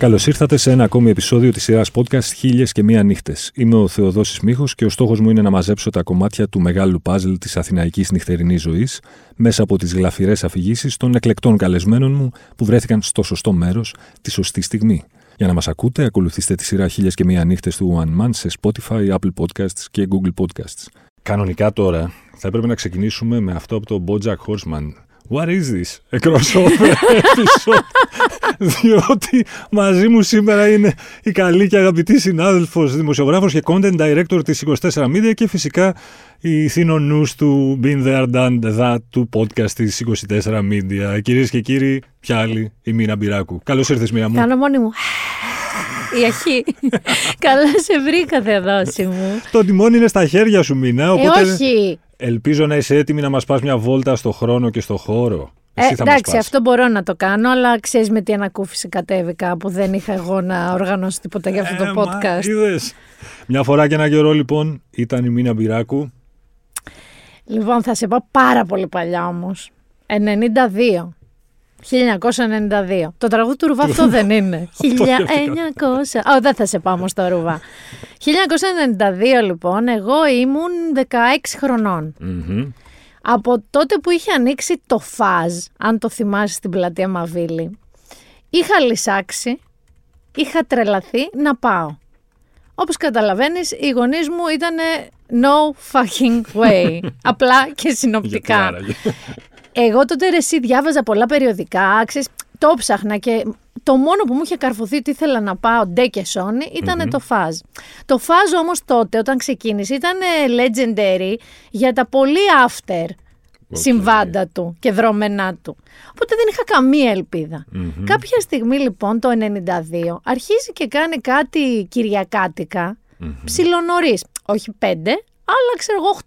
Καλώς ήρθατε σε ένα ακόμη επεισόδιο της σειράς podcast Χίλιες και Μία Νύχτες. Είμαι ο Θεοδόσης Μίχο και ο στόχος μου είναι να μαζέψω τα κομμάτια του μεγάλου παζλ της αθηναϊκής νυχτερινής ζωής μέσα από τις γλαφυρές αφηγήσεις των εκλεκτών καλεσμένων μου που βρέθηκαν στο σωστό μέρος τη σωστή στιγμή. Για να μας ακούτε, ακολουθήστε τη σειρά Χίλιες και Μία Νύχτες του One Man σε Spotify, Apple Podcasts και Google Podcasts. Κανονικά τώρα θα έπρεπε να ξεκινήσουμε με αυτό από το Bojack Horseman. What is this? A crossover episode. Διότι μαζί μου σήμερα είναι η καλή και αγαπητή συνάδελφος, δημοσιογράφος και content director της 24 Media και φυσικά η θύνονους του Been There Done That του podcast της 24 Media. Κυρίες και κύριοι, ποια άλλη, η Μίνα Μπυράκου. Καλώς ήρθες Μίνα μου. Κάνω μόνη μου. Η αρχή. Καλά σε βρήκα, Θεοδόση μου. Το τιμόνι είναι στα χέρια σου Μίνα, οπότε... Ε, όχι. Ελπίζω να είσαι έτοιμη να μας πας μια βόλτα στο χρόνο και στο χώρο. Ε, Εσύ θα μας εντάξει, πας. αυτό μπορώ να το κάνω, αλλά ξέρεις με τι ανακούφιση κατέβηκα που δεν είχα εγώ να οργανώσω τίποτα για αυτό Ε, το μα, podcast. είδες. Μια φορά και ένα καιρό λοιπόν ήταν η Μίνα Μπυράκου. Λοιπόν, θα σε πάω πάρα πολύ παλιά όμως. 92. 1992. Το τραγούδι του Ρουβά αυτό δεν είναι. 1900. Ω, δεν θα σε πάω όμως στο Ρουβά. 1992 λοιπόν, εγώ ήμουν 16 χρονών. Μμμ. Από τότε που είχε ανοίξει το φάζ, αν το θυμάσαι στην πλατεία Μαβίλη, είχα λυσάξει, είχα τρελαθεί να πάω. Όπως καταλαβαίνεις, οι γονείς μου ήταν no fucking way. Απλά και Γιατί συνοπτικά. Άραγε. Εγώ τότε ρε, εσύ διάβαζα πολλά περιοδικά, ξέρεις, το ψάχνα και το μόνο που μου είχε καρφωθεί ότι ήθελα να πάω ντε και σόνι ηταν το φάζ. Το Faz όμως τότε όταν ξεκίνησε ήταν legendary για τα πολύ after συμβάντα του και δρόμενά του. Οπότε δεν είχα καμία ελπίδα. Κάποια στιγμή λοιπόν το 92 αρχίζει και κάνει κάτι κυριακάτικα, ψιλονωρίς. Όχι πέντε, αλλά ξέρω εγώ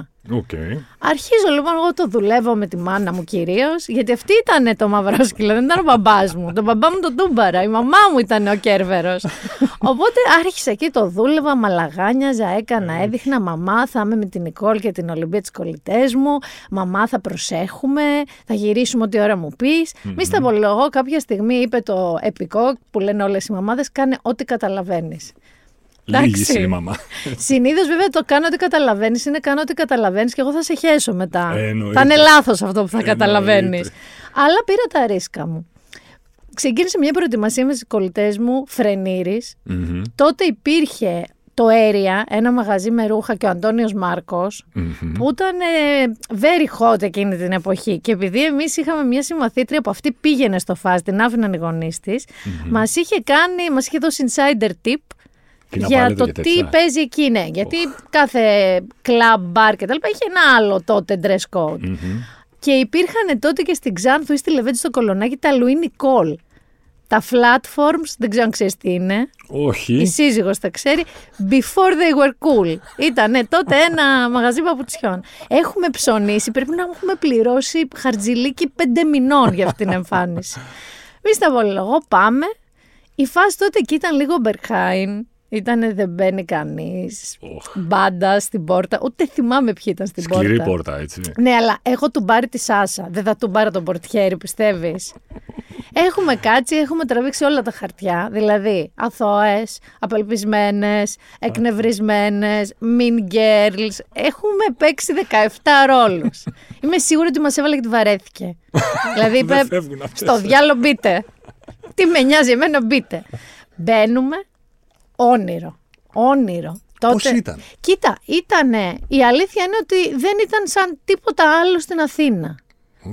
8-9. Οκ. Αρχίζω λοιπόν, εγώ το δουλεύω με τη μάνα μου κυρίως, γιατί αυτή ήταν το μαυρόσκυλο, δεν ήταν ο μπαμπάς μου. Το μπαμπά μου τον τούμπαρα, η μαμά μου ήταν ο κέρβερος. Οπότε άρχισα εκεί, το δούλευα, μαλαγάνιαζα, έκανα, έδειχνα. Μαμά, θα είμαι με την Νικόλ και την Ολυμπία τη κολλητές μου. Μαμά, θα προσέχουμε, θα γυρίσουμε ό,τι ώρα μου πεις. Μη στα απολογώ, κάποια στιγμή είπε το επικό που λένε όλες οι μαμάδες, κάνε ό,τι καταλαβαίνεις. Λίγη Εντάξει. η μαμά. Συνήθως βέβαια το κάνω ό,τι καταλαβαίνεις είναι κάνω ό,τι καταλαβαίνεις και εγώ θα σε χέσω μετά. Ε, εννοείται. θα είναι λάθος αυτό που θα Εννοείται. καταλαβαίνεις. Αλλά πήρα τα ρίσκα μου. Ξεκίνησε μια προετοιμασία με τι κολλητές μου, Φρενήρη. Μμμ. Τότε υπήρχε το Area, ένα μαγαζί με ρούχα και ο Αντώνιος Μάρκος, Μμμ. που ήταν ε, very hot εκείνη την εποχή. Και επειδή εμείς είχαμε μια συμμαθήτρια που αυτή πήγαινε στο φάζ, την άφηναν οι γονείς της, μας είχε κάνει, μας είχε δώσει insider tip Τι να για πάρετε το και τι τέτοια. παίζει εκεί, ναι. Γιατί κάθε club, bar και τα λοιπά είχε ένα άλλο τότε dress code. Μμμ. Και υπήρχαν τότε και στην Ξάνθου ή στη Λεβέντη στο Κολονάκι τα Louis Nicole. Τα platforms, δεν ξέρω αν ξέρεις τι είναι. Η Όχι. σύζυγος τα ξέρει. Before they were cool. Ήταν τότε ένα μαγαζί παπουτσιών. Έχουμε ψωνίσει, πρέπει να έχουμε πληρώσει χαρτζιλίκι πέντε μηνών για αυτή την εμφάνιση. Μη στα απολογώ, πάμε. Η φάση τότε εκεί ήταν λίγο Μπερχάιν. Ήτανε δεν μπαίνει κανείς. Οχ. Μπάντα στην πόρτα. Ούτε θυμάμαι ποιοι ήταν στην Σκληρή πόρτα. πόρτα, έτσι. Ναι, αλλά έχω του μπάρει τη Σάσα. Δεν θα του πάρω τον πορτιέρι, πιστεύεις; έχουμε κάτσει, έχουμε τραβήξει όλα τα χαρτιά. Δηλαδή, αθώες, απελπισμένες, εκνευρισμένες, mean girls. Έχουμε παίξει 17 ρόλους. Είμαι σίγουρη ότι μας έβαλε και τη βαρέθηκε. δηλαδή, είπε, Δεν φεύγουν αυτές. στο διάλογο μπείτε. Τι με νοιάζει εμένα, μπείτε. Μπαίνουμε, όνειρο. Όνειρο. Πώς ήταν; Κοίτα, ήτανε. Η αλήθεια είναι ότι δεν ήταν σαν τίποτα άλλο στην Αθήνα.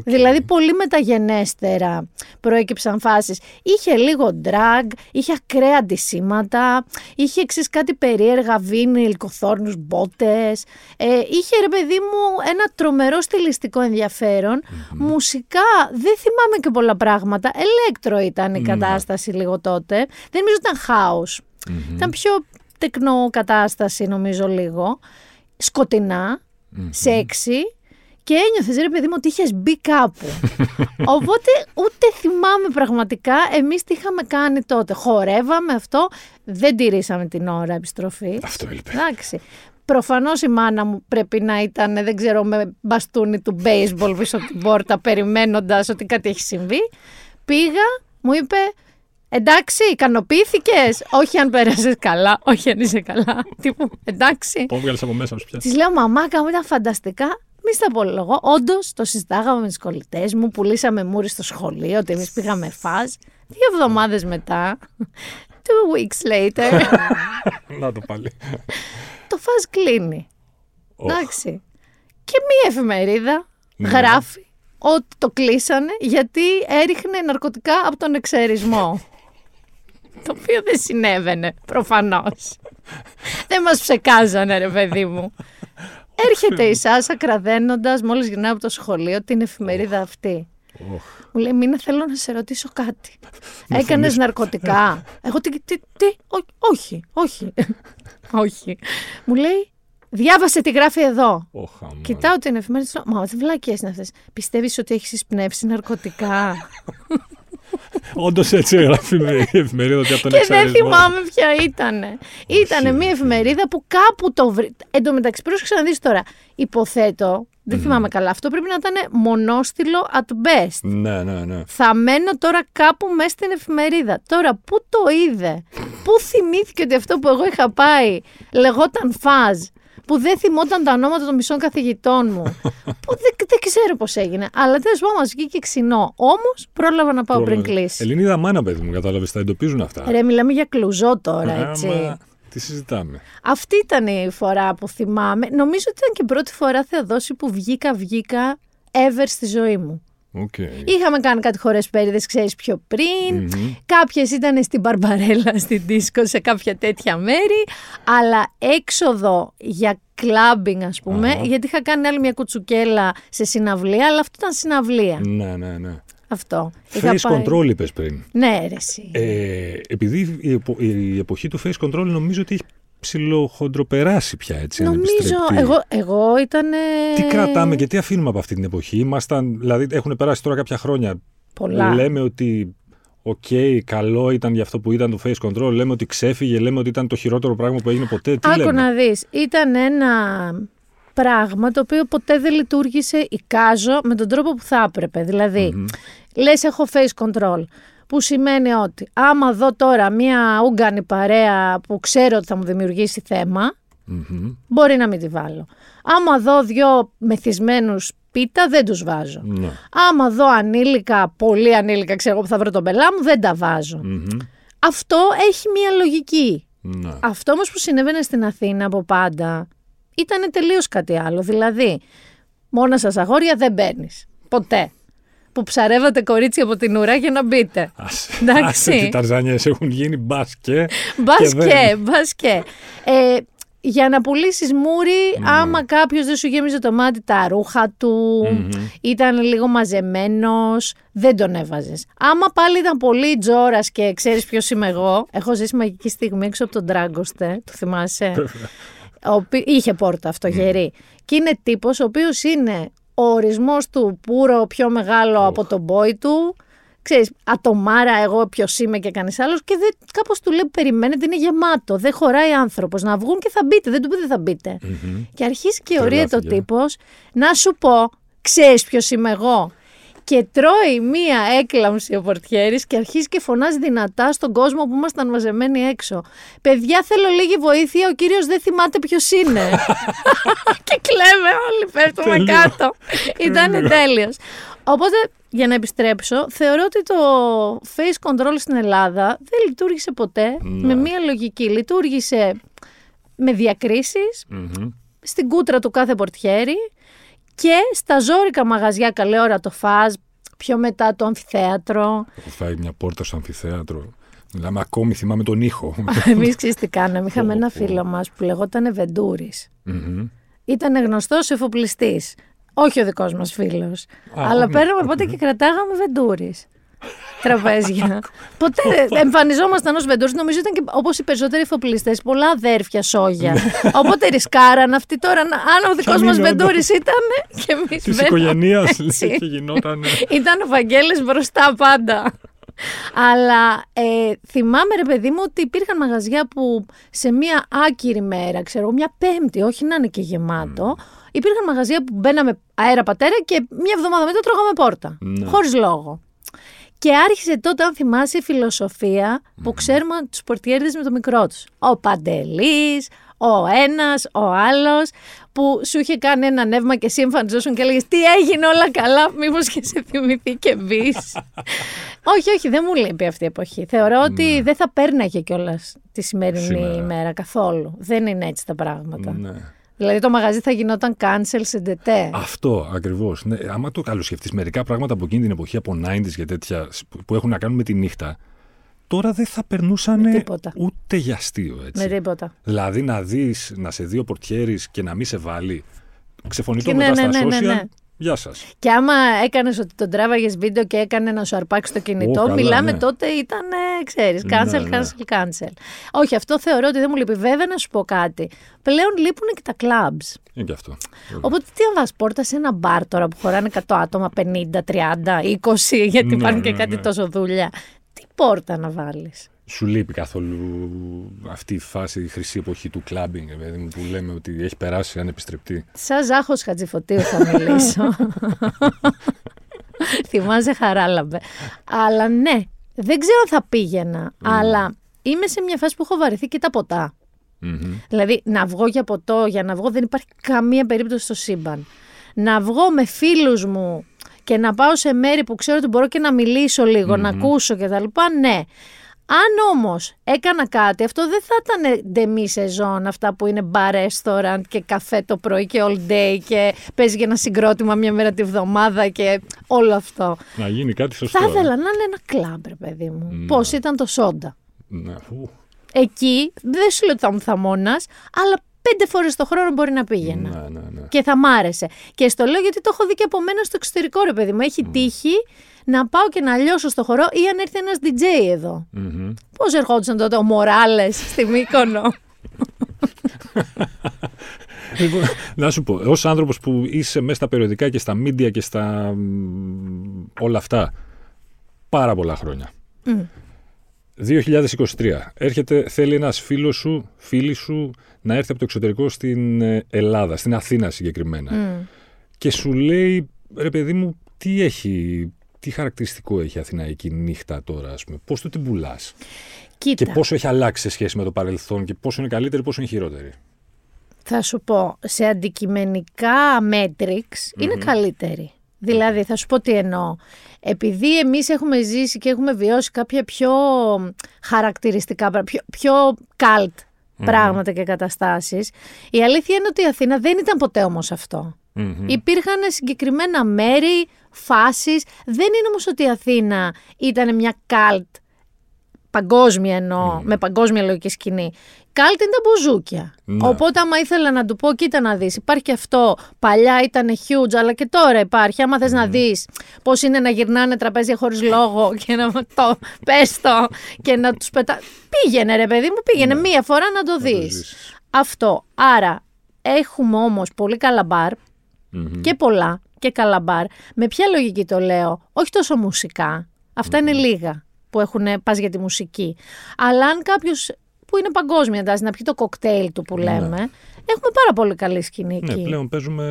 Δηλαδή πολύ μεταγενέστερα προέκυψαν φάσεις. Είχε λίγο drag, είχε ακραία αντισήματα, είχε εξής κάτι περίεργα βίνιλ, κοθόρνους, μπότες. Ε, είχε ρε παιδί μου ένα τρομερό στιλιστικό ενδιαφέρον. Μουσικά δεν θυμάμαι και πολλά πράγματα. Ελέκτρο ήταν η κατάσταση λίγο τότε. Δεν νομίζω ήταν house. Ήταν πιο τεκνό κατάσταση νομίζω λίγο. Σκοτεινά, σεξι και ένιωθες ρε παιδί μου ότι είχες μπει κάπου. Οπότε ούτε θυμάμαι πραγματικά εμείς τι είχαμε κάνει τότε. Χορεύαμε αυτό, δεν τηρήσαμε την ώρα επιστροφής. Αυτό έλειπε. Εντάξει. Προφανώς η μάνα μου πρέπει να ήταν, δεν ξέρω, με μπαστούνι του baseball πίσω από την πόρτα, περιμένοντας ότι κάτι έχει συμβεί. Πήγα, μου είπε, Εντάξει, ικανοποιήθηκες. όχι αν πέρασες καλά, όχι αν είσαι καλά. Τύπου, εντάξει. Πώ βγάλεις από μέσα σου πια; Της λέω, Μαμάκα μου ήταν φανταστικά. Μη στα απολογώ. Όντως το συζητάγαμε με τις κολλητές μου, πουλήσαμε μούρι στο σχολείο, ότι εμείς πήγαμε φάζ. Δύο εβδομάδες μετά, two weeks later, Να το πάλι. το φάζ κλείνει. Οχ. Εντάξει. Και μία εφημερίδα Ναι. γράφει ότι το κλείσανε γιατί έριχνε ναρκωτικά από τον εξαιρισμό. Το οποίο δεν συνέβαινε, προφανώς. δεν μας ψεκάζανε, ρε παιδί μου. Έρχεται η Σάσα κραδένοντας, μόλις γυρνάει από το σχολείο, την εφημερίδα αυτή. Οχ. Μου λέει, Μίνα, θέλω να σε ρωτήσω κάτι. Έκανες ναρκωτικά. Εγώ τι, τι, τι, ό- όχι, όχι, όχι. Μου λέει, διάβασε τι γράφει εδώ. Οχ, αμάν. Κοιτάω την εφημερίδα και λέω, Μα τι βλακίες είναι αυτές. Πιστεύεις ότι έχεις εισπνεύσει ναρκωτικά; Όντως έτσι έγραφε η εφημερίδα ότι από τον και δεν εξαρισμό. θυμάμαι ποια ήταν. Ήταν μια εφημερίδα που κάπου το βρει. Εν τω μεταξύ, πρόσεξε να δει τώρα. Υποθέτω, δεν θυμάμαι καλά, αυτό πρέπει να ήταν μονόστιλο at best. Ναι, ναι, ναι. Θα μένω τώρα κάπου μέσα στην εφημερίδα. Τώρα, πού το είδε, πού θυμήθηκε ότι αυτό που εγώ είχα πάει λεγόταν φαζ, που δεν θυμόταν τα ονόματα των μισών καθηγητών μου. που δεν, δεν ξέρω πώς έγινε. Αλλά τέλος πάντων μας βγήκε ξινό. Όμως πρόλαβα να πάω πριν κλείσει. Ελληνίδα μάνα, παιδί μου, κατάλαβες, τα εντοπίζουν αυτά. Ρε, μιλάμε για κλουζό τώρα, έτσι. Άμα, τι συζητάμε. Αυτή ήταν η φορά που θυμάμαι. Νομίζω ότι ήταν και η πρώτη φορά, Θεοδόση, που βγήκα, βγήκα ever στη ζωή μου. Οκ. Είχαμε κάνει κάτι χορεσπερίδες, ξέρεις πιο πριν. Μμμ. Κάποιες ήταν στην Μπαρμπαρέλα, στην Ντίσκο, σε κάποια τέτοια μέρη. Αλλά έξοδο για clubbing, ας πούμε, Αχα. γιατί είχα κάνει άλλη μια κουτσουκέλα σε συναυλία, αλλά αυτό ήταν συναυλία. Ναι, ναι, ναι. Αυτό. Είχα Face πάει- control είπες πριν. Ναι, ρε, εσύ. Ε, επειδή η, επο- η εποχή του face control νομίζω ότι έχει ψιλοχοντροπεράσει πια έτσι. αν Νομίζω, επιστρεπτί. εγώ, εγώ ήταν. Τι κρατάμε και τι αφήνουμε από αυτή την εποχή; Ήμασταν, δηλαδή έχουν περάσει τώρα κάποια χρόνια. Πολλά. Λέμε ότι οκ, καλό ήταν για αυτό που ήταν το face control. Λέμε ότι ξέφυγε, λέμε ότι ήταν το χειρότερο πράγμα που έγινε ποτέ. Τι Άκου λέμε; να δεις, ήταν ένα πράγμα το οποίο ποτέ δεν λειτουργήσε, εικάζω, με τον τρόπο που θα έπρεπε. Δηλαδή, Μμμ. λες έχω face control, που σημαίνει ότι άμα δω τώρα μία ούγκανη παρέα που ξέρω ότι θα μου δημιουργήσει θέμα, Μμμ. μπορεί να μην τη βάλω. Άμα δω δυο μεθυσμένους πίτα, δεν τους βάζω. Ναι. Άμα δω ανήλικα, πολύ ανήλικα, ξέρω εγώ που θα βρω τον πελά μου, δεν τα βάζω. Μμμ. Αυτό έχει μία λογική. Ναι. Αυτό όμως που συνέβαινε στην Αθήνα από πάντα ήταν τελείως κάτι άλλο. Δηλαδή, μόνα σας αγόρια δεν μπαίνει. Ποτέ. Που ψαρεύατε κορίτσι από την ουρά για να μπείτε. Άσε, Εντάξει. άσε τι ταρζάνιες έχουν γίνει μπάσκε. Μπας δεν- και, μπας και. Ε, για να πουλήσεις μούρι, άμα κάποιος δεν σου γέμιζε το μάτι τα ρούχα του, Μμμ. ήταν λίγο μαζεμένος, δεν τον έβαζες. Άμα πάλι ήταν πολύ τζόρας και ξέρεις ποιος είμαι εγώ, έχω ζήσει μαγική στιγμή έξω από τον Τράγκοστε, το θυμάσαι; ο οποίος- είχε πόρτα αυτό γερή. Και είναι τύπος ο οποίος είναι ο ορισμός του πουρο πιο μεγάλο από τον boy του. Ξέρεις, ατομάρα εγώ ποιος είμαι και κανείς άλλος και δεν, κάπως του λέει περιμένετε είναι γεμάτο, δεν χωράει άνθρωπος να βγουν και θα μπείτε, δεν του πει δεν θα μπείτε. Μμμ. Και αρχίζει και ορίεται ο Τρελάθηκε. τύπος να σου πω, ξέρεις ποιος είμαι εγώ. Και τρώει μία έκλαμψη ο πορτιέρης και αρχίζει και φωνάζει δυνατά στον κόσμο που ήμασταν μαζεμένοι έξω. Παιδιά, θέλω λίγη βοήθεια, ο κύριος δεν θυμάται ποιος είναι. και κλαίμε όλοι, πέφτουμε Τέλειο. κάτω. Ήταν τέλειος. Οπότε, για να επιστρέψω, θεωρώ ότι το face control στην Ελλάδα δεν λειτουργήσε ποτέ Ναι. με μία λογική. Λειτουργήσε με διακρίσεις, Μμμ. στην κούτρα του κάθε πορτιέρι και στα ζόρικα μαγαζιά καλή ώρα το φάζ, πιο μετά το αμφιθέατρο. Έχω φάει μια πόρτα στο αμφιθέατρο. Μιλάμε ακόμη, θυμάμαι τον ήχο. Εμείς ξέρεις τι κάναμε, είχαμε Πω, ένα πω. φίλο μας που λεγόταν Βεντούρης. Μμμ. Ήταν γνωστός εφοπλιστής. Όχι ο δικός μας φίλος. Α, αλλά ναι. παίρναμε πότε και κρατάγαμε Βεντούρης. Τραπέζια. Ποτέ δεν εμφανιζόμασταν ως Βεντούρη. Νομίζω ήταν και όπως οι περισσότεροι εφοπλιστές, πολλά αδέρφια σόγια. Οπότε ρισκάραν αυτοί τώρα. να- Αν ο δικός Ποιον μας είναι, Βεντούρη ήταν και εμείς Της οικογένεια έτσι. και γινόταν. Ήταν ο Βαγγέλης μπροστά πάντα. Αλλά ε, θυμάμαι ρε παιδί μου ότι υπήρχαν μαγαζιά που σε μια άκυρη μέρα, ξέρω, μια πέμπτη, όχι να είναι και γεμάτο, υπήρχαν μαγαζιά που μπαίναμε αέρα πατέρα και μια εβδομάδα μετά τρώγαμε πόρτα. Ναι. Χωρίς λόγο. Και άρχισε τότε, αν θυμάσαι, η φιλοσοφία που ξέρουμε τους πορτιέριδες με το μικρό τους. Ο Παντελής, ο ένας, ο άλλος, που σου είχε κάνει ένα νεύμα και εσύ εμφανιζόσουν και έλεγες Τι έγινε όλα καλά, μήπως και σε θυμηθεί και μπει. όχι, όχι, δεν μου λείπει αυτή η εποχή. Θεωρώ ότι δεν θα πέρναγε κιόλας τη σημερινή Σήμερα. ημέρα καθόλου. Δεν είναι έτσι τα πράγματα. Ναι. Δηλαδή το μαγαζί θα γινόταν cancel σε dt. Αυτό ακριβώς. Ναι, άμα το καλοσκεφτείς, μερικά πράγματα από εκείνη την εποχή, από 90s και τέτοια, που- που έχουν να κάνουν με τη νύχτα, τώρα δεν θα περνούσαν Με τίποτα. ούτε για αστείο. Έτσι. Με τίποτα. Δηλαδή να δεις, να σε δει ο πορτιέρης και να μην σε βάλει. Ξεφωνητό Και μετά ναι, στα ναι, ναι, social. Ναι, ναι. Γεια σας. Και άμα έκανες ότι τον τράβαγες βίντεο και έκανε να σου αρπάξει το κινητό, Ω, καλά, μιλάμε ναι. τότε ήταν, ξέρεις, Ναι, cancel, ναι. cancel, cancel. Όχι, αυτό θεωρώ ότι δεν μου λείπει. Βέβαια, να σου πω κάτι. Πλέον λείπουν και τα clubs. Είναι και αυτό. Οπότε τι αν βάζεις πόρτα σε ένα μπαρ τώρα που χωράνε 100 άτομα, 50, 30, 20, γιατί Ναι, υπάρχουν και ναι, κάτι ναι. τόσο δουλειά. Τι πόρτα να βάλεις; Σου λείπει καθόλου αυτή η φάση, η χρυσή εποχή του κλάμπινγκ, παιδί μου, που λέμε ότι έχει περάσει ανεπιστρεπτή. Σαν Ζάχος Χατζηφωτίου θα μιλήσω. Θυμάσαι χαράλαμπε. Αλλά ναι, δεν ξέρω αν θα πήγαινα. Αλλά είμαι σε μια φάση που έχω βαρεθεί και τα ποτά. Μμμ. Δηλαδή, να βγω για ποτό, για να βγω δεν υπάρχει καμία περίπτωση στο σύμπαν. Να βγω με φίλους μου και να πάω σε μέρη που ξέρω ότι μπορώ και να μιλήσω λίγο, να ακούσω κτλ. Ναι. Αν όμως έκανα κάτι, αυτό δεν θα ήταν ντεμή σεζόν, αυτά που είναι bar restaurant και καφέ το πρωί και all day και παίζει και ένα συγκρότημα μια μέρα τη βδομάδα και όλο αυτό. Να γίνει κάτι σωστό. Θα ε. ήθελα να είναι ένα κλαμπ, ρε παιδί μου. Πώς ήταν το σόντα. Ναι. Ου. Εκεί δεν σου λέω ότι θα ήμουν θαμώνας, αλλά πέντε φορές το χρόνο μπορεί να πήγαινα. Ναι, ναι, ναι. Και θα μ' άρεσε. Και στο λέω γιατί το έχω δει και από μένα στο εξωτερικό, ρε παιδί μου. Έχει τύχει να πάω και να λιώσω στο χορό ή αν έρθει ένας DJ εδώ. Μμμ. Πώς ερχόντουσαν τότε ο Μοράλες στη Μύκονο; Λοιπόν, να σου πω, ως άνθρωπος που είσαι μέσα στα περιοδικά και στα media και στα μ, όλα αυτά πάρα πολλά χρόνια. 2023. Έρχεται, θέλει ένας φίλος σου, φίλης σου, να έρθει από το εξωτερικό στην ε, Ελλάδα, στην Αθήνα συγκεκριμένα. Και σου λέει, ρε παιδί μου, τι έχει, τι χαρακτηριστικό έχει η Αθηναϊκή νύχτα τώρα, ας πούμε; Πώς το την πουλάς; Κοίτα, Και πόσο έχει αλλάξει σε σχέση με το παρελθόν και πόσο είναι καλύτερη, πόσο είναι χειρότερη; θα σου πω, σε αντικειμενικά metrics είναι καλύτερη. Δηλαδή, θα σου πω τι εννοώ. Επειδή εμείς έχουμε ζήσει και έχουμε βιώσει κάποια πιο χαρακτηριστικά, πρά- πιο, πιο cult πράγματα και καταστάσεις, η αλήθεια είναι ότι η Αθήνα δεν ήταν ποτέ όμως αυτό. Μμμ. Υπήρχαν συγκεκριμένα μέρη, φάσεις. Δεν είναι όμως ότι η Αθήνα ήταν μια cult παγκόσμια εννοώ, με παγκόσμια λογική σκηνή. Κάλτ είναι τα μπουζούκια. Ναι. Οπότε, άμα ήθελα να του πω, κοίτα να δεις, υπάρχει και αυτό. Παλιά ήταν huge, αλλά και τώρα υπάρχει. Άμα θες να δεις πώς είναι να γυρνάνε τραπέζια χωρίς λόγο και να το πες το και να τους πετά. Πήγαινε, ρε παιδί μου, πήγαινε μία φορά να το δεις. ζήσεις. Αυτό. Άρα, έχουμε όμως πολύ καλά μπαρ Μμμ. και πολλά και καλά μπαρ. Με ποια λογική το λέω, όχι τόσο μουσικά. Αυτά είναι λίγα που έχουν πας για τη μουσική. Αλλά αν κάποιος που είναι παγκόσμια εντάση, να πιει το κοκτέιλ του που λέμε, έχουμε πάρα πολύ καλή σκηνή Ναι, εκεί. πλέον παίζουμε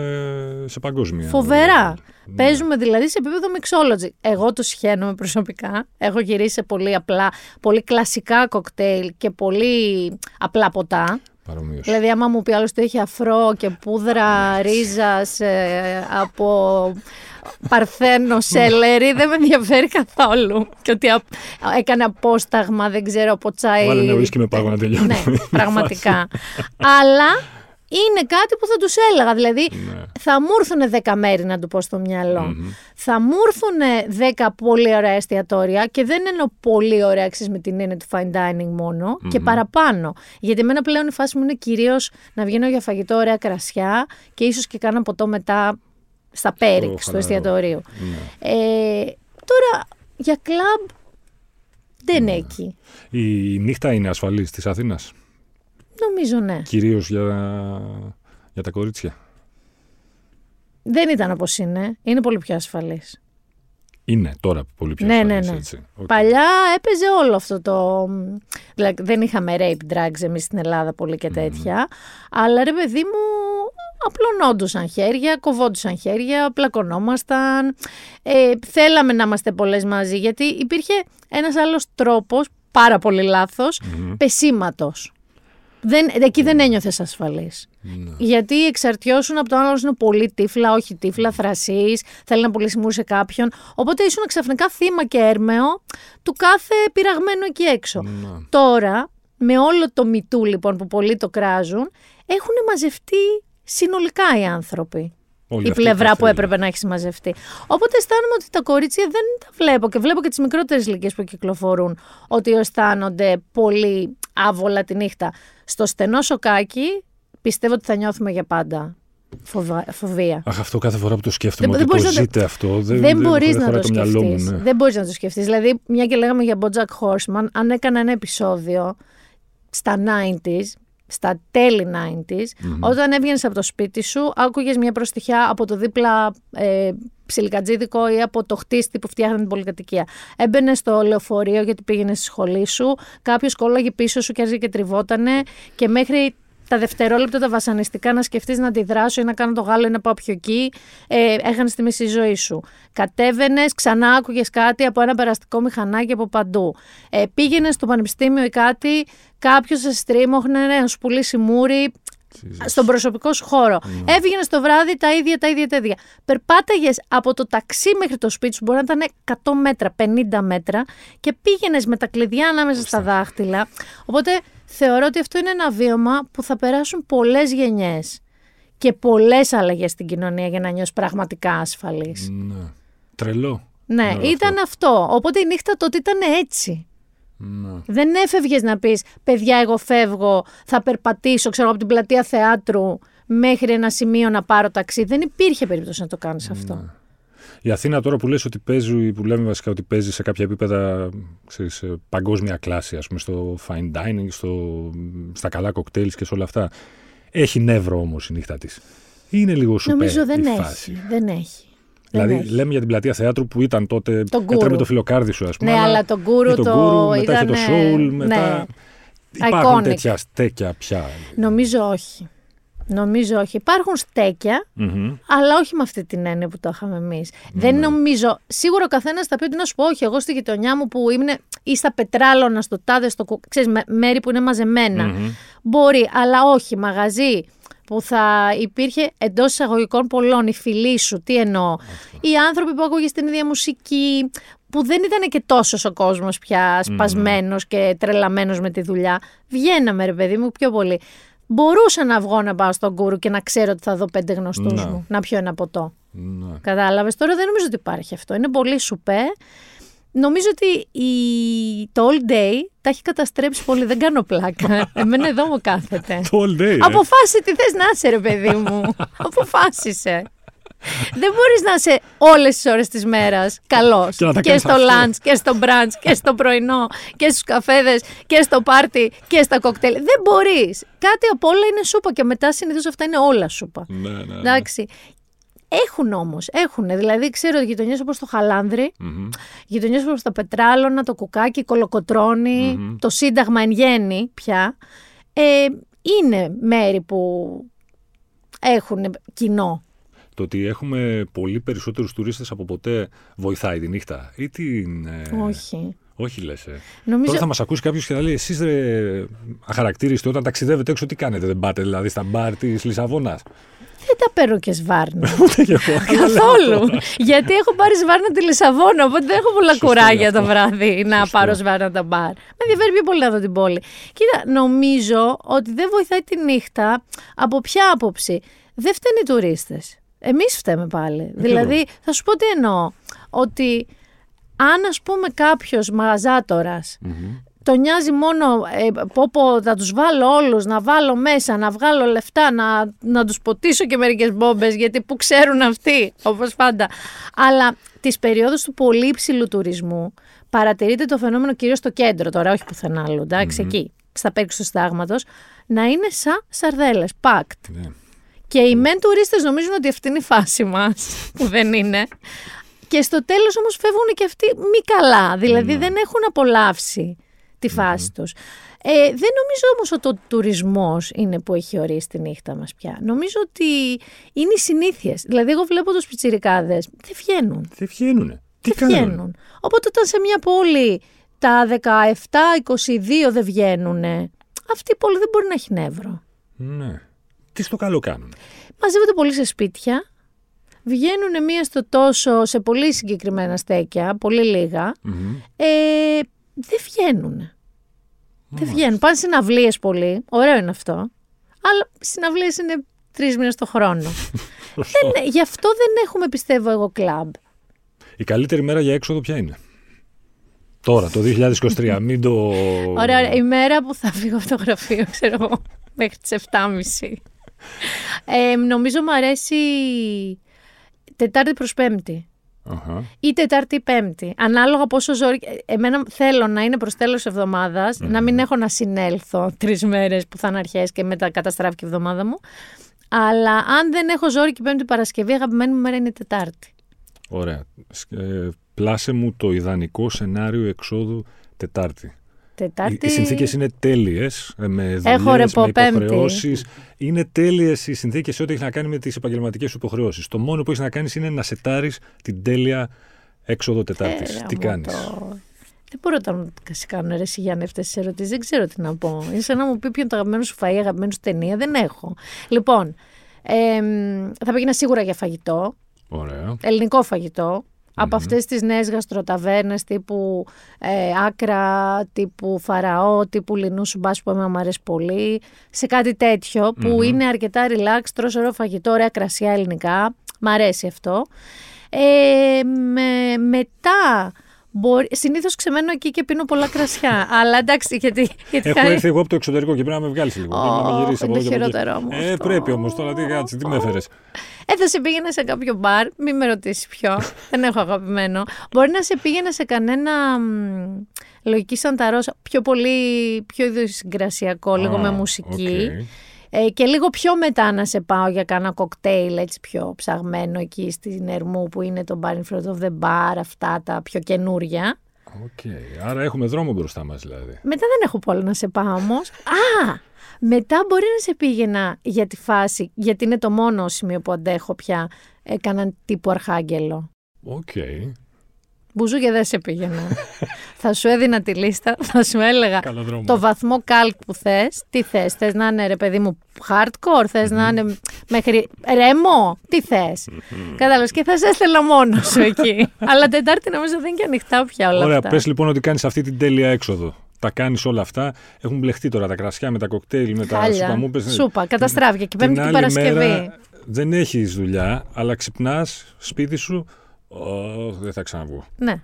σε παγκόσμια. Φοβερά. Ναι. Παίζουμε δηλαδή σε επίπεδο mixology. Εγώ το σχένομαι προσωπικά. Έχω γυρίσει σε πολύ απλά, πολύ κλασικά κοκτέιλ και πολύ απλά ποτά. Παρομοίως. Δηλαδή, άμα μου πει άλλο ότι έχει αφρό και πούδρα ρίζας από παρθένο σέλερι, δεν με ενδιαφέρει καθόλου. Και ότι α- έκανε απόσταγμα, δεν ξέρω, από τσάι. Βάλε ένα ουίσκι με πάγο να τελειώνει. Ναι, πραγματικά. Αλλά είναι κάτι που θα τους έλεγα. Δηλαδή, Ναι. θα μου έρθουν 10 μέρη να του πω στο μυαλο Θα μου έρθουν 10 πολύ ωραία εστιατόρια και δεν εννοώ πολύ ωραία ξέρεις, με την έννοια του fine dining μονο και παραπάνω. Γιατί εμένα πλέον η φάση μου είναι κυρίως να βγαίνω για φαγητό ωραία κρασιά και ίσως και κάνω ποτό μετά στα πέριξ του χαλαρό. εστιατορίου. Ναι. Ε, τώρα για κλαμπ δεν είναι εκεί. Η νύχτα είναι ασφαλής της Αθήνας; Νομίζω ναι. Κυρίως για, για τα κορίτσια. Δεν ήταν όπως είναι. Είναι πολύ πιο ασφαλής. Είναι τώρα πολύ πιο Ναι, ασφαλής, ναι, ναι. έτσι. Οκ. Παλιά έπαιζε όλο αυτό το. Δηλαδή δεν είχαμε rape drugs εμείς στην Ελλάδα πολύ και τέτοια. Αλλά ρε παιδί μου, απλωνόντουσαν χέρια, κοβόντουσαν χέρια, πλακωνόμασταν. Ε, θέλαμε να είμαστε πολλές μαζί, γιατί υπήρχε ένας άλλος τρόπος, πάρα πολύ λάθος, Μμμ. πεσήματος. Δεν, εκεί δεν ένιωθες ασφαλής. Ναι. Γιατί εξαρτιώσουν από το άλλο είναι πολύ τύφλα, όχι τύφλα, θρασής, θέλει να πολυσημούσε κάποιον. Οπότε ήσουν ξαφνικά θύμα και έρμεο του κάθε πειραγμένου εκεί έξω. Ναι. Τώρα, με όλο το μητού λοιπόν που πολλοί το κράζουν, έχουν μαζευτεί συνολικά οι άνθρωποι. Όλη η αυτή πλευρά που καθέλεια. έπρεπε να έχει μαζευτεί. Οπότε αισθάνομαι ότι τα κορίτσια δεν τα βλέπω και βλέπω και τις μικρότερες ηλικίες που κυκλοφορούν ότι αισθάνονται πολύ άβολα τη νύχτα. Στο στενό σοκάκι πιστεύω ότι θα νιώθουμε για πάντα φοβα- φοβία. Αχ, αυτό κάθε φορά που το σκέφτομαι Δεν- ότι δεν το μπορείς να το- ζείτε αυτό. Δεν, Δεν μπορείς να χωράει το μυαλό μου, σκεφτείς. ναι. Δεν μπορείς να το σκεφτείς. Δηλαδή, μια και λέγαμε για Bojack Horseman, αν έκανα ένα επεισόδιο στα 90s, στα τέλη 90s, όταν έβγαινες από το σπίτι σου, άκουγες μια προστιχιά από το δίπλα ε, ψιλικατζίδικο ή από το χτίστη που φτιάχνει την πολυκατοικία. Έμπαινε στο λεωφορείο γιατί πήγαινες στη σχολή σου, κάποιος κόλλαγε πίσω σου και άρχιζε και τριβότανε και μέχρι τα δευτερόλεπτα τα βασανιστικά να σκεφτείς να αντιδράσω ή να κάνω το γάλο ή να πάω πιο εκεί, ε, έχανες τη μισή ζωή σου. Κατέβαινες, ξανά άκουγες κάτι από ένα περαστικό μηχανάκι από παντού. Ε, Πήγαινες στο πανεπιστήμιο ή κάτι, κάποιος σε στρίμωχνε, να σου πουλήσει μούρι, στον προσωπικό σου χώρο. Έβγαινες το βράδυ τα ίδια, τα ίδια, τα ίδια. Περπάταγες από το ταξί μέχρι το σπίτι σου, μπορεί να ήταν 100 μέτρα, 50 μέτρα, και πήγαινες με τα κλειδιά ανάμεσα στα δάχτυλα. Οπότε θεωρώ ότι αυτό είναι ένα βίωμα που θα περάσουν πολλές γενιές και πολλές αλλαγές στην κοινωνία για να νιώσεις πραγματικά ασφαλής. Ναι. Τρελό. Ναι, Ναι, ήταν αυτό. Οπότε η νύχτα τότε ήταν έτσι. Ναι. Δεν έφευγες να πεις: Παιδιά, εγώ φεύγω, θα περπατήσω, ξέρω από την πλατεία θεάτρου μέχρι ένα σημείο να πάρω ταξί. Δεν υπήρχε περίπτωση να το κάνεις αυτό. Η Αθήνα τώρα που λες ότι παίζει, που λέμε βασικά ότι παίζει σε κάποια επίπεδα ξέρεις, σε παγκόσμια κλάση, ας πούμε, στο fine dining, στο, στα καλά κοκτέιλς και σε όλα αυτά. Έχει νεύρο όμως η νύχτα της. Είναι λίγο σουπέ Νομίζω δεν η έχει. φάση. Δεν έχει. Δεν Δηλαδή, έχει. λέμε για την πλατεία θεάτρου που ήταν τότε. Το έτρεμε γκούρου. το φιλοκάρδι σου, ας πούμε. Ναι, αλλά το γκούρου με τον το γκούρου, μετά είχε το ήτανε- σόουλ, μετά. ναι. Υπάρχουν Iconic. τέτοια στέκια πια. Νομίζω όχι. Νομίζω όχι. Υπάρχουν στέκια, Μμμ. αλλά όχι με αυτή την έννοια που το είχαμε εμείς. Δεν Ναι. νομίζω. Σίγουρα ο καθένας θα πει ότι να σου πω, όχι, εγώ στη γειτονιά μου που ήμουν ή στα πετράλωνα, στο τάδε, στο κου- ξέρεις, με- μέρη που είναι μαζεμένα. Μμμ. Μπορεί, αλλά όχι. Μαγαζί που θα υπήρχε εντός εισαγωγικών πολλών, η φιλή σου, τι εννοώ. Οι άνθρωποι που ακούγε την ίδια μουσική, που δεν ήταν και τόσος ο κόσμος πια σπασμένος και τρελαμένος με τη δουλειά. Βγαίναμε, ρε παιδί μου, πιο πολύ. Μπορούσα να βγω να πάω στον κούρου και να ξέρω ότι θα δω πέντε γνωστούς Ναι. μου, να πιω ένα ποτό. Ναι. Κατάλαβες. Τώρα δεν νομίζω ότι υπάρχει αυτό. Είναι πολύ σουπέ. Νομίζω ότι η... το all day τα έχει καταστρέψει πολύ. Δεν κάνω πλάκα. Εμένα εδώ μου κάθεται. Το all day. ε. Αποφάσισε τι θες να είσαι, ρε παιδί μου. Αποφάσισε. Δεν μπορείς να είσαι όλες τις ώρες της μέρας καλός. Και να τα Και, κάνεις στο αυτό. lunch, και στο brunch, και στο πρωινό, και στους καφέδες, και στο πάρτι, και στα κοκτέιλ. Δεν μπορείς. Κάτι από όλα είναι σούπα και μετά συνήθως αυτά είναι όλα σούπα. Ναι, ναι, ναι. Εντάξει. Έχουν όμως, έχουν. Δηλαδή, ξέρω γειτονιές όπως το Χαλάνδρι, Μμμ. γειτονιές όπως τα Πετράλωνα, το Κουκάκι, η κολοκοτρωνη το Σύνταγμα εν γέννη πια. Ε, είναι μέρη που έχουν κοινό. Το ότι έχουμε πολύ περισσότερους τουρίστες από ποτέ βοηθάει τη νύχτα. Ή την. ε, Όχι. Όχι λες, ε. Νομίζω. Τώρα θα μας ακούσει κάποιος και θα λέει: Εσείς ρε αχαρακτήριστοι, όταν ταξιδεύετε έξω, τι κάνετε, δεν πάτε δηλαδή στα μπαρ της Λισαβόνας. Δεν τα παίρνω και σβάρνα. Ούτε κι εγώ. Καθόλου. Γιατί έχω πάρει σβάρνα τη Λισαβόνα, οπότε δεν έχω πολλά Σωστό κουράγια είναι το αυτό. βράδυ να Σωστό. πάρω σβάρνα τα μπαρ. Με ενδιαφέρει πιο πολύ να δω την πόλη. Κοίτα, νομίζω ότι δεν βοηθάει τη νύχτα από ποια άποψη. Δεν φταίνουν οι τουρίστες. Εμείς φταίμε πάλι. δηλαδή, θα σου πω τι εννοώ. Ότι αν ας πούμε κάποιος μαγαζάτορας το νοιάζει μόνο ε, πω πω θα τους βάλω όλους, να βάλω μέσα, να βγάλω λεφτά, να, να τους ποτίσω και μερικές μπόμπες γιατί που ξέρουν αυτοί, όπως πάντα. Αλλά τις περιόδους του πολύ υψηλού τουρισμού παρατηρείται το φαινόμενο κυρίως στο κέντρο τώρα, όχι πουθενά άλλο, εντάξει, εκεί, στα πέρξη του συντάγματος, να είναι σαν σαρδέλες, packed. Ναι. Και οι μεν τουρίστες νομίζουν ότι αυτή είναι η φάση μας, που δεν είναι. Και στο τέλος όμως φεύγουν και αυτοί μη καλά, δηλαδή δεν έχουν απολαύσει τη φάση τους. Ε, δεν νομίζω όμως ότι ο τουρισμός είναι που έχει ορίσει τη νύχτα μας πια. Νομίζω ότι είναι οι συνήθειες. Δηλαδή εγώ βλέπω τους πιτσιρικάδες, δεν βγαίνουν. Δεν βγαίνουνε. Τι δεν κάνουν. βγαίνουν. Οπότε όταν σε μια πόλη τα 17-22 δεν βγαίνουν, αυτή η πόλη δεν μπορεί να έχει νεύρο. Ναι. Τι στο καλό κάνουν. Μαζεύονται πολύ σε σπίτια, βγαίνουν μία στο τόσο σε πολύ συγκεκριμένα στέκια, πολύ λίγα, Μμμ. ε, δεν βγαίνουν. Δεν βγαίνουν. Πάνε συναυλίες πολύ, ωραίο είναι αυτό, αλλά συναυλίες είναι τρεις μήνες το χρόνο. δεν, γι' αυτό δεν έχουμε, πιστεύω εγώ, κλαμπ. Η καλύτερη μέρα για έξοδο ποια είναι; Τώρα, το 2023. Μην το. Ωραία, ωραία. Η μέρα που θα φύγω από το γραφείο, ξέρω εγώ, μέχρι τις 7.30. Ε, νομίζω μου αρέσει Τετάρτη προς Πέμπτη. Αχα. ή Τετάρτη ή Πέμπτη. Ανάλογα πόσο ζόρι. Εμένα θέλω να είναι προς τέλος εβδομάδας, να μην έχω να συνέλθω τρεις μέρες που θα είναι αρχές και μετά καταστράφηκε η εβδομάδα μου. Αλλά αν δεν έχω ζόρι και Πέμπτη Παρασκευή, αγαπημένη μου μέρα είναι η Τετάρτη. Ωραία. Σκ- ε, πλάσε μου το ιδανικό σενάριο εξόδου Τετάρτη. Οι, Τετάρτη. οι συνθήκες είναι τέλειες. Με δουλειές, Έχω ρεπό με Πέμπτη. υποχρεώσεις. Είναι τέλειες οι συνθήκες σε ό,τι έχει να κάνει με τις επαγγελματικές σου υποχρεώσεις. Το μόνο που έχεις να κάνεις είναι να σετάρεις την τέλεια έξοδο Τετάρτης. Ε, Τι γαμώ κάνεις; το. Δεν μπορώ να σε κάνω ρε εσύ Γιάννη αυτές τις ερωτήσεις. Δεν ξέρω τι να πω. Είναι σαν να μου πει ποιο είναι το αγαπημένο σου φαΐ, αγαπημένο σου ταινία. Δεν έχω. Λοιπόν, εμ, θα πήγαινα σίγουρα για φαγητό. Ωραία. ελληνικό φαγητό. Από αυτές τις νέες γαστροταβέρνες τύπου ε, άκρα, τύπου φαραώ, τύπου λινού σουμπάς που εμένα μου αρέσει πολύ. Σε κάτι τέτοιο που είναι αρκετά relax, τρως ωραίο φαγητό, ωραία κρασιά ελληνικά. Μ' αρέσει αυτό. Ε, με, μετά, μπορεί, συνήθως ξεμένω εκεί και πίνω πολλά κρασιά. αλλά εντάξει, γιατί... γιατί Έχω χάρη- έρθει εγώ από το εξωτερικό και πρέπει να με βγάλεις λίγο. πρέπει να με Ω, γυρίσει από είναι εδώ και από εκεί. χειρότερό μου Ε, αυτό. πρέπει όμως τώρα. Τι κάτσε, τι με έφερες. Ε, θα σε πήγαινα σε κάποιο μπαρ, μην με ρωτήσεις ποιο. δεν έχω αγαπημένο. Μπορεί να σε πήγαινα σε κανένα μ, λογική Santarosa, πιο πολύ, πιο ιδιοσυγκρασιακό, λίγο με Α, μουσική. Οκ. Ε, και λίγο πιο μετά να σε πάω για κάνα κοκτέιλ έτσι πιο ψαγμένο εκεί στην Ερμού που είναι το bar in front of the bar, αυτά τα πιο καινούρια. Οκ. Άρα έχουμε δρόμο μπροστά μας δηλαδή. Μετά δεν έχω πολύ να σε πάω όμως. Α! Μετά μπορεί να σε πήγαινα για τη φάση, γιατί είναι το μόνο σημείο που αντέχω πια. Έκαναν τύπου αρχάγγελο. Οκ. Μπουζούκια δεν σε πήγαινα. θα σου έδινα τη λίστα, θα σου έλεγα Καλό δρόμο. το βαθμό καλκ που θες. Τι θες, θες να είναι ρε παιδί μου hardcore, θες να είναι μέχρι Ρέμο, τι θες. Κατάλαβες και θα σε έστελνα μόνος σου εκεί. Αλλά Τετάρτη νομίζω δεν είναι και ανοιχτά πια όλα Ωραία, αυτά. πες λοιπόν ότι κάνεις αυτή την τέλεια έξοδο. Τα κάνεις όλα αυτά. Έχουν μπλεχτεί τώρα τα κρασιά με τα κοκτέιλ, με τα Χάλια. σούπα. Μου είπες, Σούπα, καταστράφηκε. Και την Πέμπτη την άλλη Παρασκευή. μέρα δεν έχεις δουλειά, αλλά ξυπνάς σπίτι σου. Ω, δεν θα ξαναβγώ. Ναι.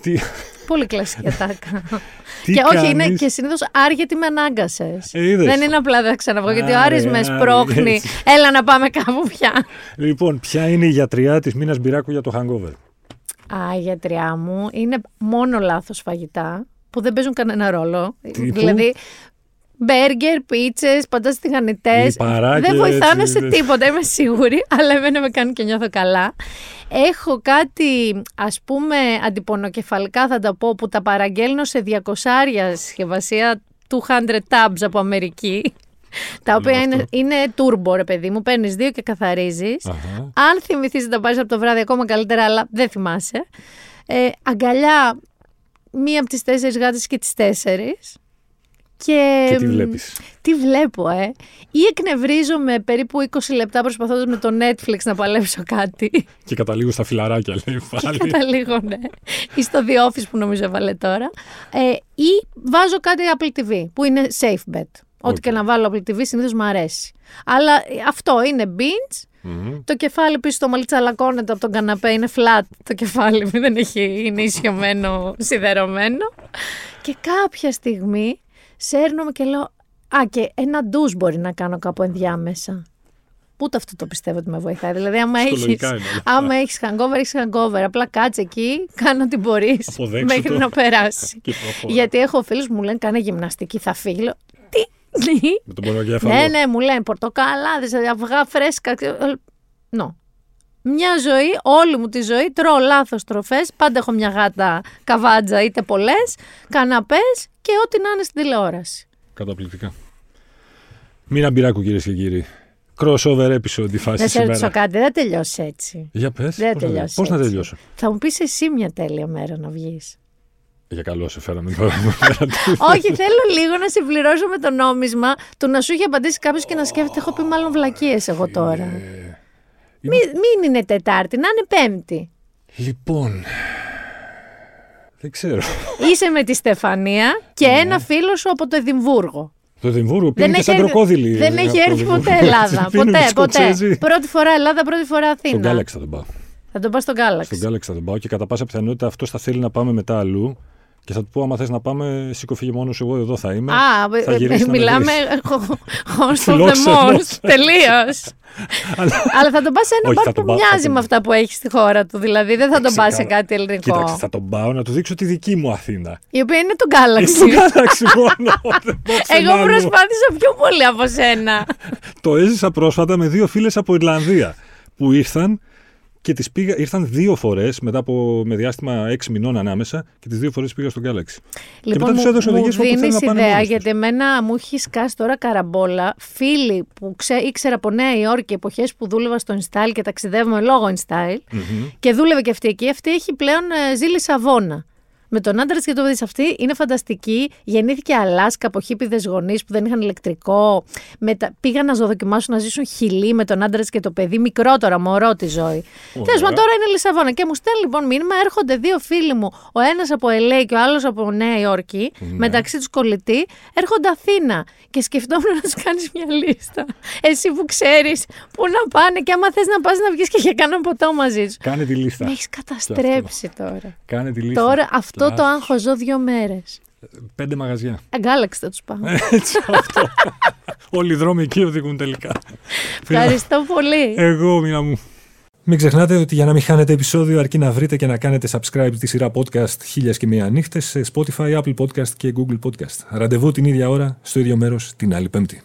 Τι, Πολύ κλασική ατάκα. τι και όχι, είναι κάνεις; και συνήθως Άρη γιατί με ανάγκασες; Ε, είδες. δεν είναι απλά δεν θα ξαναβγώ, γιατί ο Άρης, Άρης με Άρη, σπρώχνει. έτσι. Έλα να πάμε κάπου πια. Λοιπόν, ποια είναι η γιατριά της μήνα μπυράκου για το hangover; Α, η γιατριά μου είναι μόνο λάθος φαγητά που δεν παίζουν κανένα ρόλο. Τύπου; Δηλαδή, μπέργκερ, πίτσες, παντά τηγανιτές. Λιπαράκια, Δεν βοηθάνε έτσι, σε δεν- τίποτα, είμαι σίγουρη, αλλά εμένα με κάνουν και νιώθω καλά. Έχω κάτι, ας πούμε, αντιπονοκεφαλικά θα τα πω, που τα παραγγέλνω σε 200 συσκευασία 200 tabs από Αμερική. Τα Καλό οποία είναι, αυτό. είναι turbo, ρε παιδί μου. Παίρνεις δύο και καθαρίζεις. Αχα. Αν θυμηθείς να τα πάρεις από το βράδυ, ακόμα καλύτερα, αλλά δεν θυμάσαι. Ε, αγκαλιά, μία από τις τέσσερις γάτες και τις τέσσερις. Και, Και τι μ, βλέπεις; Τι βλέπω, ε. Ή εκνευρίζομαι περίπου 20 λεπτά προσπαθώντας με το Netflix να παλέψω κάτι. Και καταλήγω στα φιλαράκια, λέει πάλι. Καταλήγω, ναι. Ή στο The Office που νομίζω έβαλε τώρα. Ε, ή βάζω κάτι Apple TV που είναι safe bet. Ό,τι Οκ. και να βάλω Apple TV συνήθως μου αρέσει. Αλλά ε, αυτό είναι binge. Μμμ. Το κεφάλι πίσω στο μαλλί τσαλακώνεται από τον καναπέ, είναι flat το κεφάλι, δεν έχει, είναι ισιωμένο, σιδερωμένο. Και κάποια στιγμή σέρνομαι και λέω, α και ένα ντους μπορεί να κάνω κάπου ενδιάμεσα. Ούτε αυτό το πιστεύω ότι με βοηθάει; Δηλαδή, άμα έχεις, Ψυχολογικά είναι όλα αυτά. άμα έχεις hangover, έχεις hangover. Απλά κάτσε εκεί, κάνω ό,τι μπορείς Αποδέξου μέχρι το. να περάσει. Και προχώρα. Γιατί έχω φίλους που μου λένε, κάνε γυμναστική, θα φύγει. Λέω, Τι, Με τον πονοκέφαλο. ναι, ναι, μου λένε πορτοκαλάδες, αυγά φρέσκα. Νο. Μια ζωή, όλη μου τη ζωή, τρώω λάθος τροφές. Πάντα έχω μια γάτα καβάτζα, είτε πολλές, καναπές και ό,τι να είναι στην τηλεόραση. Καταπληκτικά. Μην αμπειράκου κυρίες και κύριοι. Crossover episode η φάση Δεν σε σήμερα. ρωτήσω κάτι, δεν τελειώσει έτσι. Για πες, Δεν πώς, να, τελειώσει πώς να έτσι. τελειώσω; Θα μου πεις εσύ μια τέλεια μέρα να βγεις. Για καλό σε φέραμε τώρα. Όχι, θέλω λίγο να συμπληρώσω με το νόμισμα του να σου είχε απαντήσει κάποιος και να σκέφτεται. Έχω πει μάλλον βλακίες εγώ τώρα. Ε, Μην, μην είναι Τετάρτη, να είναι Πέμπτη. λοιπόν, δεν ξέρω. Είσαι με τη Στεφανία και Ναι. ένα φίλο σου από το Εδιμβούργο. Το Εδιμβούργο πίνει και σαν έρθει- κροκόδιλοι. δεν ε, έχει από το έρθει Εδιμβούργο. ποτέ Ελλάδα. Πίνουν ποτέ, ποτέ. Σκοτσέζοι. Πρώτη φορά Ελλάδα, πρώτη φορά Στον Αθήνα. Galaxy θα τον πάω. Θα τον πα στον Galaxy. Στον Galaxy θα τον πάω και κατά πάσα πιθανότητα αυτό θα θέλει να πάμε μετά αλλού. Και θα του πω: Άμα θες να πάμε, σήκω φύγε μόνος εγώ εδώ θα είμαι. Α, θα ε, γυρίσει ε, να με μιλάμε βρεις. host of the Φιλόξενος. most. Τελείως. Αλλά- Αλλά θα τον πας σε ένα Όχι, μπαρ θα που τον πάω- μοιάζει θα με τον- αυτά που έχει στη χώρα του. Δηλαδή δεν θα τον πας σε Ξεκάθαρα. κάτι ελληνικό. Κοίταξε, θα τον πάω να του δείξω τη δική μου Αθήνα. Η οποία είναι το Στον Galaxy. Galaxy μόνο. δεν πάω πουθενά Εγώ αλλού. προσπάθησα πιο πολύ από σένα. Το έζησα πρόσφατα με δύο φίλες από Ιρλανδία που ήρθαν και τις πήγα, ήρθαν δύο φορές μετά από με διάστημα έξι μηνών ανάμεσα και τις δύο φορές πήγα στο Galaxy. Λοιπόν, μετά τους έδωσα μου, μου οδηγίες όπου θέλουν δίνεις να πάνε ιδέα, μόνοι τους. γιατί εμένα μου έχει σκάσει τώρα καραμπόλα. Φίλοι που ξέ, ήξερα από Νέα Υόρκη, εποχές που δούλευα στο InStyle και ταξιδεύουμε λόγω InStyle Μμμ. και δούλευε και αυτή εκεί. Αυτή έχει πλέον ε, ζει Λισαβόνα. Με τον άντρα της και το παιδί της. αυτή είναι φανταστική. Γεννήθηκε Αλάσκα από χίπηδες γονείς που δεν είχαν ηλεκτρικό. Μετα... Πήγαν να δοκιμάσουν να ζήσουν χιλί με τον άντρα της και το παιδί, μικρότερο, μωρό τη ζωή. Τέλος πάντων, τώρα είναι Λισαβόνα. Και μου στέλνει λοιπόν μήνυμα, έρχονται δύο φίλοι μου, ο ένας από LA και ο άλλος από Νέα Υόρκη, Ναι. μεταξύ τους κολλητοί, έρχονται Αθήνα. Και σκεφτόμουν να τους κάνεις μια λίστα. Εσύ που ξέρεις πού να πάνε και άμα θες να πας να βγεις και για κάνα ποτό μαζί σου. Κάνε τη λίστα. Με έχεις καταστρέψει τώρα. Κάνε τη λίστα. Τώρα αυτό Και το άστο. άγχος ζω δύο μέρες. Πέντε μαγαζιά. Αγκάλαξε θα τους πάω. Έτσι αυτό. Όλοι οι δρόμοι εκεί οδηγούν τελικά. Ευχαριστώ πολύ. Εγώ, μήνα μου. Μην ξεχνάτε ότι για να μην χάνετε επεισόδιο αρκεί να βρείτε και να κάνετε subscribe τη σειρά podcast χίλιας και μία νύχτες σε Spotify, Apple Podcast και Google Podcast. Ραντεβού την ίδια ώρα, στο ίδιο μέρος, την άλλη πέμπτη.